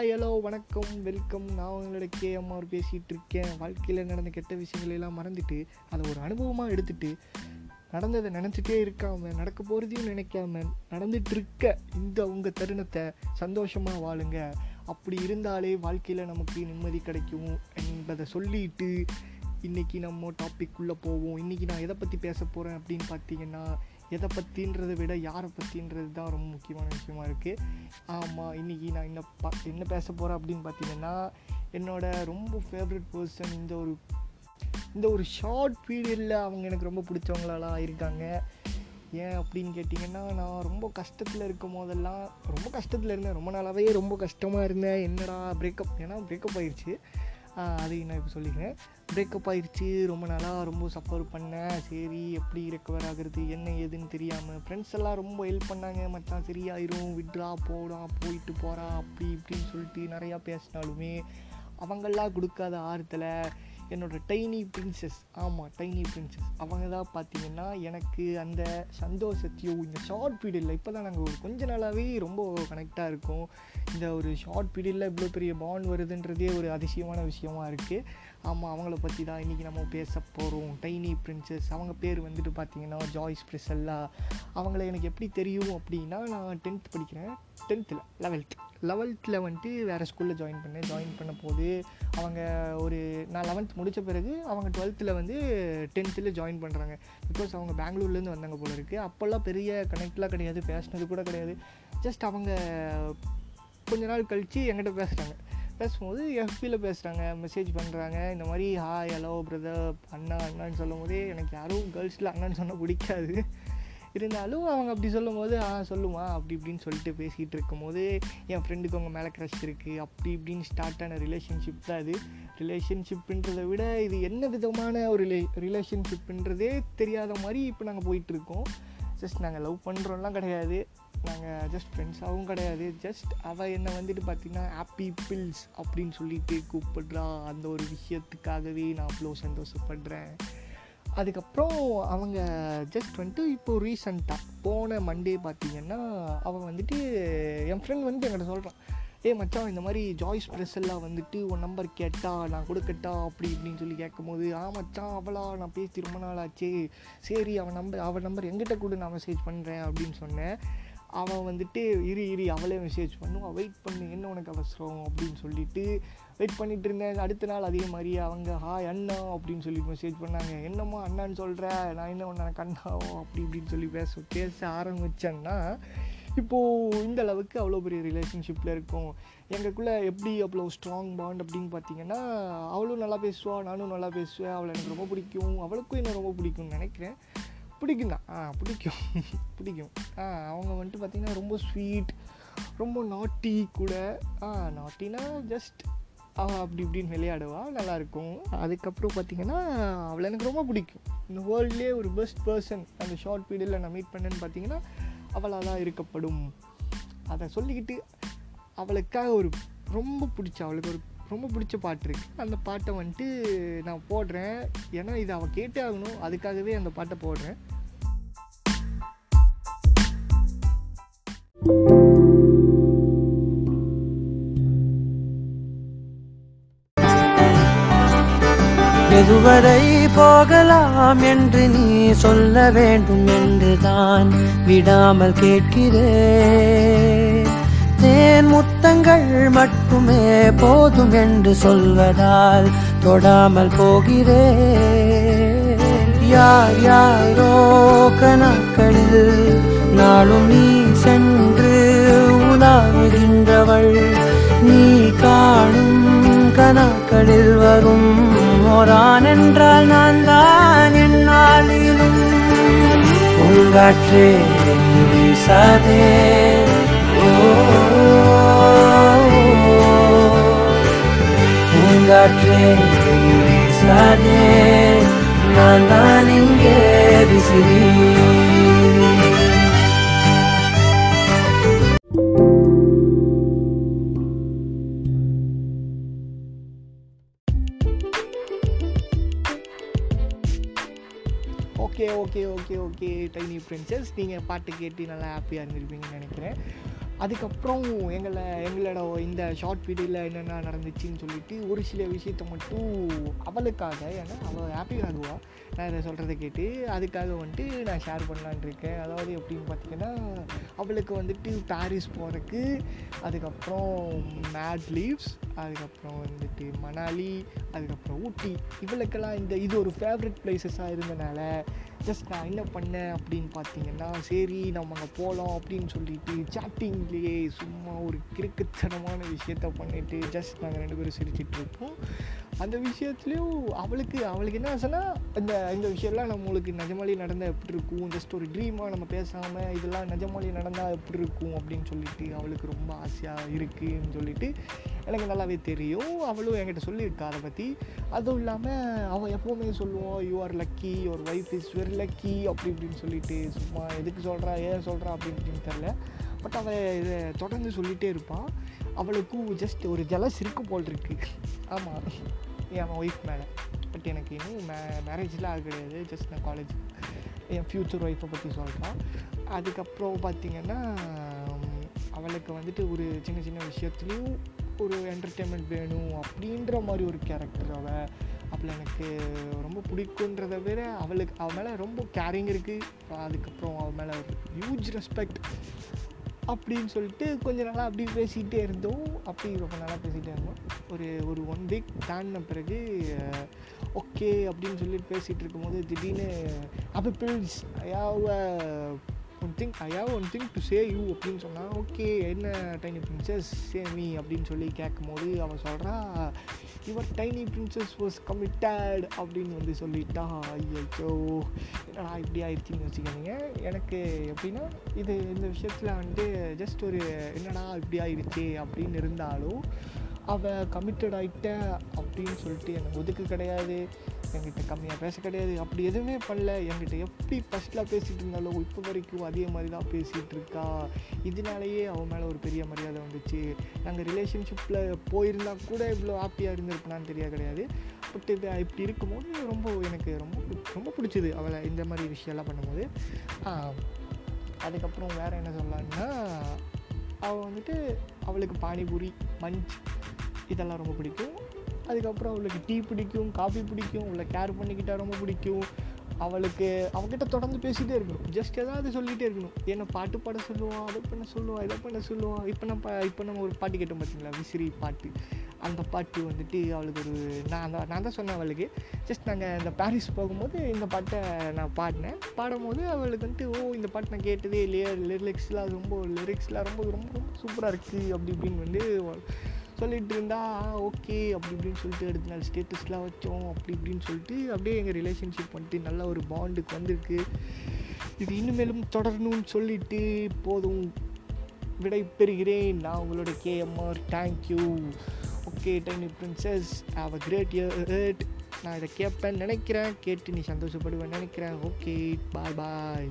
Hi hello வணக்கம் welcome நான் உங்களோட கேஎம்ஆர் பேசிகிட்டு இருக்கேன். வாழ்க்கையில் நடந்த கெட்ட விஷயங்களெல்லாம் மறந்துட்டு அதை ஒரு அனுபவமாக எடுத்துட்டு நடந்ததை நினச்சிட்டே இருக்காம நடக்க போகிறதையும் நினைக்காம நடந்துட்டுருக்க இந்த உங்கள் தருணத்தை சந்தோஷமாக வாழுங்க. அப்படி இருந்தாலே வாழ்க்கையில் நமக்கு நிம்மதி கிடைக்கும் என்பதை சொல்லிட்டு இன்றைக்கி நம்ம டாபிக் உள்ளே போவோம். இன்றைக்கி நான் எதை பற்றி பேச போகிறேன் அப்படின்னு பார்த்தீங்கன்னா எதை பற்றின்றதை விட யாரை பற்றின்றது தான் ரொம்ப முக்கியமான விஷயமா இருக்குது ஆமாம் இன்றைக்கி நான் என்ன பா என்ன பேச போகிறேன் அப்படின்னு பார்த்தீங்கன்னா என்னோட ரொம்ப ஃபேவரட் பர்சன் இந்த ஒரு இந்த ஒரு ஷார்ட் பீரியடில் அவங்க எனக்கு ரொம்ப பிடிச்சவங்களாலாம் ஆயிருக்காங்க ஏன் அப்படின்னு கேட்டிங்கன்னா நான் ரொம்ப கஷ்டத்தில் இருக்கும் போதெல்லாம் ரொம்ப கஷ்டத்தில் இருந்தேன். ரொம்ப நாளாகவே ரொம்ப கஷ்டமாக இருந்தேன். என்னடா பிரேக்கப் ஏன்னா பிரேக்கப் ஆயிடுச்சு அது நான் இப்போ சொல்லிக்கிறேன் பிரேக்கப் ஆயிடுச்சு ரொம்ப நாளாக ரொம்ப சஃபர் பண்ணேன் சரி எப்படி ரெக்கவர் ஆகுறது என்ன ஏதுன்னு தெரியாமல் ஃப்ரெண்ட்ஸ் எல்லாம் ரொம்ப ஹெல்ப் பண்ணாங்க மச்சான் சரியாயிரும் விட்ரா போடா போயிட்டு போகிறா அப்படி இப்படின்னு சொல்லிட்டு நிறையா பேசினாலுமே அவங்கெல்லாம் கொடுக்காத ஆர்த்தில் என்னோடய டைனி பிரின்சஸ் ஆமாம் டைனி பிரின்சஸ் அவங்க தான் பார்த்தீங்கன்னா எனக்கு அந்த சந்தோஷத்தையும் இந்த ஷார்ட் பீரியடில் இப்போ தான் நாங்கள் ஒரு கொஞ்ச நாளாகவே ரொம்ப கனெக்டாக இருக்கோம். இந்த ஒரு ஷார்ட் பீரியடில் இவ்வளோ பெரிய பாண்ட் வருதுன்றதே ஒரு அதிசயமான விஷயமா இருக்குது ஆமாம் அவங்கள பற்றி தான் இன்றைக்கி நம்ம பேச போகிறோம் டைனி பிரின்சஸ் அவங்க பேர் வந்துட்டு பார்த்தீங்கன்னா ஜாய்ஸ் பிரிசல்லா அவங்கள எனக்கு எப்படி தெரியும் அப்படின்னா நான் டென்த் படிக்கிறேன். டென்த்தில் லெவல்த் லெவல்த்தில் வந்துட்டு வேறு ஸ்கூலில் ஜாயின் பண்ணேன். ஜாயின் பண்ண போது அவங்க ஒரு நான் லெவன்த் முடித்த பிறகு அவங்க டுவெல்த்தில் வந்து டென்த்தில் ஜாயின் பண்ணுறாங்க பிகாஸ் அவங்க பெங்களூர்லேருந்து வந்தாங்க போல இருக்குது அப்போல்லாம் பெரிய கனெக்ட்லாம் கிடையாது. பேசினது கூட கிடையாது. ஜஸ்ட் அவங்க கொஞ்ச நாள் கழித்து என்கிட்ட பேசுகிறாங்க பேசும்போது எஃபியில் பேசுகிறாங்க மெசேஜ் பண்ணுறாங்க இந்த மாதிரி ஹாய் ஹலோ பிரதர் அண்ணா அண்ணான்னு சொல்லும் போதே எனக்கு யாரும் கேர்ள்ஸில் அண்ணான்னு சொன்னால் பிடிக்காது. இருந்தாலும் அவங்க அப்படி சொல்லும் போது ஆ சொல்லுமா அப்படி இப்படின்னு சொல்லிட்டு பேசிகிட்டு இருக்கும்போது என் ஃப்ரெண்டுக்கு அவங்க மேலே க்ரஷ் இருக்குது அப்படி இப்படின்னு ஸ்டார்ட் ஆன ரிலேஷன்ஷிப் தான் அது ரிலேஷன்ஷிப்புன்றதை விட இது என்ன விதமான ஒரு ரிலே ரிலேஷன்ஷிப்புன்றதே தெரியாத மாதிரி இப்போ நாங்கள் போயிட்டுருக்கோம். ஜஸ்ட் நாங்கள் லவ் பண்ணுறோம்லாம் கிடையாது. நாங்கள் ஜஸ்ட் ஃப்ரெண்ட்ஸாகவும் கிடையாது. ஜஸ்ட் அவள் என்னை வந்துட்டு பார்த்திங்கன்னா ஹாப்பி பில்ஸ் அப்படின்னு சொல்லிட்டு கூப்பிடுறா. அந்த ஒரு விஷயத்துக்காகவே நான் அவ்வளோ சந்தோஷப்படுறேன். அதுக்கப்புறம் அவங்க ஜஸ்ட் வந்துட்டு இப்போது ரீசண்டாக போன மண்டே பார்த்தீங்கன்னா அவன் வந்துட்டு என் ஃப்ரெண்ட் வந்துட்டு என்கிட்ட சொல்கிறான் ஏ மச்சான் இந்த மாதிரி ஜாய்ஸ் ப்ரெஸ்ஸெல்லாம் வந்துட்டு உன் நம்பர் கேட்டா நான் கொடுக்கட்டா? அப்படி இப்படின்னு சொல்லி கேட்கும்போது ஆ மச்சான் அவளா? நான் பேசி ரொம்ப நாள் ஆச்சு. சரி அவன் நம்பர் அவன் நம்பர் எங்கிட்ட கூட நான் மெசேஜ் பண்ணுறேன் அப்படின்னு சொன்னேன். அவன் வந்துட்டு இரு இரு அவளே மெசேஜ் பண்ணுவான் வெயிட் பண்ணு என்ன உனக்கு அவசரம்? அப்படின்னு சொல்லிட்டு வெயிட் பண்ணிகிட்டு இருந்தேன். அடுத்த நாள் அதே மாதிரி அவங்க ஹாய் அண்ணா அப்படின்னு சொல்லி மெசேஜ் பண்ணாங்க. என்னம்மா அண்ணான்னு சொல்கிற நான் என்ன ஒன்று கண்ணாவோ? அப்படி இப்படின்னு சொல்லி பேச பேச ஆரம்பித்தேன்னா இப்போது இந்த அளவுக்கு அவ்வளோ பெரிய ரிலேஷன்ஷிப்பில் இருக்கும். எங்களுக்குள்ளே எப்படி அவ்வளோ ஸ்ட்ராங் பாண்ட் அப்படின்னு பார்த்தீங்கன்னா அவளும் நல்லா பேசுவாள் நானும் நல்லா பேசுவேன். அவளை எனக்கு ரொம்ப பிடிக்கும். அவளுக்கும் என்ன ரொம்ப பிடிக்கும்னு நினைக்கிறேன். பிடிக்கும் தான். ஆ பிடிக்கும். பிடிக்கும். ஆ அவங்க வந்துட்டு பார்த்திங்கன்னா ரொம்ப ஸ்வீட் ரொம்ப நாட்டி கூட. ஆ நாட்டினா ஜஸ்ட் அவள் அப்படி இப்படின்னு விளையாடுவா? நல்லாயிருக்கும். அதுக்கப்புறம் பார்த்திங்கன்னா அவளை எனக்கு ரொம்ப பிடிக்கும். இந்த வேர்ல்ட்லேயே ஒரு பெஸ்ட் பர்சன் அந்த ஷார்ட் பீரியடில் நான் மீட் பண்ணேன்னு பார்த்தீங்கன்னா அவளாக தான் இருக்கப்படும். அதை சொல்லிக்கிட்டு அவளுக்காக ஒரு ரொம்ப பிடிச்ச அவளுக்கு ஒரு ரொம்ப பிடிச்ச பாட்டு இருக்குது அந்த பாட்டை வந்துட்டு நான் போடுறேன். ஏன்னா இது அவள் கேட்டே ஆகணும். அதுக்காகவே அந்த பாட்டை போடுறேன். எதுவரை போகலாம் என்று நீ சொல்ல வேண்டும் என்றுதான் விடாமல் கேட்கிறேன். தேன் முத்தங்கள் மட்டுமே போதும் என்று சொல்வதால் தொடாமல் போகிறேன். யார் யாரோ கணக்களில் நாளும் நீ சென்று உலாவுகின்றவள். நீ காணும் கணக்களில் வரும் ஓரான் என்றால் நான் தான் என்னாலும் பூங்காற்றே நீ வீசாதே. பூங்காற்றே வீசாதே. நான் தான் இங்கே விசிறி. Okay okay okay okay tiny princess நீங்கள் பாட்டு கேட்டு நல்லா ஹாப்பியாக இருந்திருப்பீங்கன்னு நினைக்கிறேன். அதுக்கப்புறம் எங்களை எங்களோட இந்த ஷார்ட் வீடியோவில் என்னென்ன நடந்துச்சுன்னு சொல்லிட்டு ஒரு சில விஷயத்த மட்டும் அவளுக்காக ஏன்னா அவள் ஹாப்பியாக ஆகுவா நான் இதை சொல்கிறத கேட்டு அதுக்காக வந்துட்டு நான் ஷேர் பண்ணலான்னு இருக்கேன். அதாவது எப்படின்னு பார்த்தீங்கன்னா அவளுக்கு வந்துட்டு பாரிஸ் போகிறதுக்கு அதுக்கப்புறம் மேட் லீவ்ஸ் அதுக்கப்புறம் வந்துட்டு மணாலி அதுக்கப்புறம் ஊட்டி. இவளுக்கெல்லாம் இந்த இது ஒரு ஃபேவரட் பிளேசஸாக இருந்தனால ஜஸ்ட் நான் என்ன பண்ணேன் அப்படின்னு பார்த்தீங்கன்னா சரி நம்ம அங்கே போகலாம் அப்படின்னு சொல்லிட்டு சாட்டிங்லேயே சும்மா ஒரு கிறுக்குத்தனமான விஷயத்த பண்ணிட்டு ஜஸ்ட் நாங்கள் ரெண்டு பேரும் சிரிச்சிட்ருப்போம் அந்த விஷயத்துலேயும் அவளுக்கு அவளுக்கு என்ன ஆசைன்னா இந்த இந்த விஷயம்லாம் நம்மளுக்கு நிஜமாலே நடந்தால் எப்படி இருக்கும்? ஜஸ்ட் ஒரு ட்ரீமாக நம்ம பேசாமல் இதெல்லாம் நிஜமாலே நடந்தால் எப்படி இருக்கும் அப்படின்னு சொல்லிட்டு அவளுக்கு ரொம்ப ஆசையாக இருக்குதுன்னு சொல்லிட்டு எனக்கு நல்லாவே தெரியும். அவளும் என்கிட்ட சொல்லியிருக்கா அதை பற்றி அதுவும் இல்லாமல் அவள் எப்போவுமே சொல்லுவோம் you are lucky your wife is very lucky அப்படி இப்படின்னு சொல்லிட்டு சும்மா எதுக்கு சொல்கிறா ஏன் சொல்கிறா அப்படின்னு தெரில பட் அவள் இதை தொடர்ந்து சொல்லிகிட்டே இருப்பாள் அவளுக்கும் ஜஸ்ட் ஒரு ஜலஸ் இருக்கு போல் இருக்கு. ஆமாம் என் ஒய்ஃப் மேலே. பட் எனக்கு இன்னும் மே மேரேஜ்லாம் ஆக கிடையாது. ஜஸ்ட் நான் காலேஜ் என் ஃப்யூச்சர் ஒய்ஃபை பற்றி சொல்கிறான் அதுக்கப்புறம் பார்த்திங்கன்னா அவளுக்கு வந்துட்டு ஒரு சின்ன சின்ன விஷயத்துலேயும் ஒரு என்டர்டெயின்மெண்ட் வேணும் அப்படின்ற மாதிரி ஒரு கேரக்டர் அவள் அப்போ எனக்கு ரொம்ப பிடிக்குன்றத விட அவளுக்கு அவள் மேலே ரொம்ப கேரிங் இருக்குது அதுக்கப்புறம் அவள் மேலே ஒரு ஹியூஜ் ரெஸ்பெக்ட் அப்படின்னு சொல்லிட்டு கொஞ்சம் நாளாக அப்படி பேசிகிட்டே இருந்தோம். அப்படி ரொம்ப நாளாக பேசிகிட்டே இருந்தோம். ஒரு ஒரு ஒன் வீக் தாண்டின பிறகு ஓகே அப்படின்னு சொல்லிட்டு பேசிகிட்டு இருக்கும்போது திடீர்னு அப்போ பில்ஸ் ஐயாவ one thing I have one thing to say you அப்படின்னு சொன்னால் ஓகே என்ன டைனி பிரின்சஸ் சே மீ அப்படின்னு சொல்லி கேட்கும் போது அவள் சொல்கிறா your tiny princess was committed அப்படின்னு வந்து சொல்லிட்டா ஐயோ என்னடா இப்படி ஆயிடுச்சுன்னு வச்சுக்கோங்க எனக்கு எப்படின்னா இது இந்த விஷயத்தில் வந்து ஜஸ்ட் ஒரு என்னடா இப்படி ஆயிடுச்சு அப்படின்னு இருந்தாலும் அவள் கமிட்டட் ஆகிட்ட அப்படின்னு சொல்லிட்டு எனக்கு ஒதுக்கு கிடையாது. என்கிட்ட கம்மியாக பேச கிடையாது. அப்படி எதுவுமே பண்ணல. என்கிட்ட எப்படி ஃபஸ்ட்டில் பேசிகிட்டு இருந்தாலோ இப்போ வரைக்கும் அதே மாதிரி தான் பேசிகிட்டு இருக்கா. இதனாலேயே அவன் மேலே ஒரு பெரிய மரியாதை வந்துச்சு. நாங்கள் ரிலேஷன்ஷிப்பில் போயிருந்தால் கூட இவ்வளோ ஹாப்பியாக இருந்திருப்பேனான்னு தெரிய கிடையாது. பட் இது இப்படி இருக்கும்போது ரொம்ப எனக்கு ரொம்ப ரொம்ப பிடிச்சிது அவளை இந்த மாதிரி விஷயம்லாம் பண்ணும்போது. அதுக்கப்புறம் வேறு என்ன சொல்லலான்னா அவள் வந்துட்டு அவளுக்கு பானிபூரி மஞ்ச் இதெல்லாம் ரொம்ப பிடிக்கும். அதுக்கப்புறம் அவளுக்கு டீ பிடிக்கும் காஃபி பிடிக்கும் அவளை கேர் பண்ணிக்கிட்டால் ரொம்ப பிடிக்கும். அவளுக்கு அவகிட்ட தொடர்ந்து பேசிகிட்டே இருக்கணும். ஜஸ்ட் ஏதாவது சொல்லிகிட்டே இருக்கணும். என்ன பாட்டு பாட சொல்லுவான் அதை பண்ண சொல்லுவான் இதை பண்ண சொல்லுவான். இப்போ நம்ம இப்போ நம்ம ஒரு பாட்டு கேட்டோம் பார்த்தீங்களா? விசிறி பாட்டு. அந்த பாட்டு வந்துட்டு அவளுக்கு ஒரு நான் தான் நான் தான் சொன்னேன் அவளுக்கு. ஜஸ்ட் நாங்கள் இந்த பாரிஸ் போகும்போது இந்த பாட்டை நான் பாடினேன். பாடும்போது அவளுக்கு வந்துட்டு ஓ இந்த பாட்டு நான் கேட்டதே இல்லையே. லிரிக்ஸ்லாம் ரொம்ப லிரிக்ஸ்லாம் ரொம்ப ரொம்ப ரொம்ப சூப்பராக இருக்குது அப்படி இப்படின்னு வந்து சொல்லிகிட்டு இருந்தா ஓகே அப்படி இப்படின்னு சொல்லிட்டு அடுத்த நாள் ஸ்டேட்டஸ்லாம் வச்சோம். அப்படி இப்படின்னு சொல்லிட்டு அப்படியே எங்கள் ரிலேஷன்ஷிப் வந்துட்டு நல்ல ஒரு பாண்டுக்கு வந்திருக்கு. இது இனிமேலும் தொடரணும்னு சொல்லிட்டு போதும். விடை பெறுகிறேன். நான் உங்களோட KMR thank you okay tiny princess have a great year நான் இதை கேட்பேன்னு நினைக்கிறேன். கேட்டு நீ சந்தோஷப்படுவேன்னு நினைக்கிறேன். ஓகே பாய் பாய்